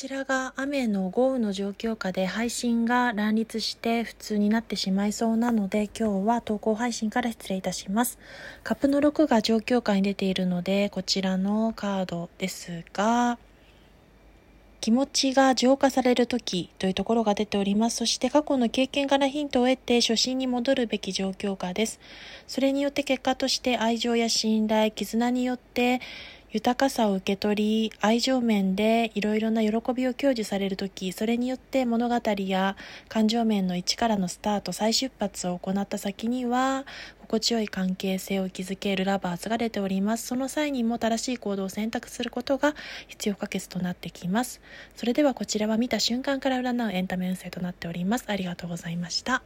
ちらが雨の豪雨の状況下で配信が乱立して普通になってしまいそうなので今日は投稿配信から失礼いたします。カップの6が状況下に出ているのでこちらのカードですが気持ちが浄化される時というところが出ております。そして過去の経験からヒントを得て初心に戻るべき状況下です。それによって結果として愛情や信頼、絆によって豊かさを受け取り、愛情面でいろいろな喜びを享受されるとき、それによって物語や感情面の一からのスタート、再出発を行った先には、心地よい関係性を築けるラバーズが出ております。その際にも正しい行動を選択することが必要不可欠となってきます。それではこちらは見た瞬間から占うエンタメ運勢となっております。ありがとうございました。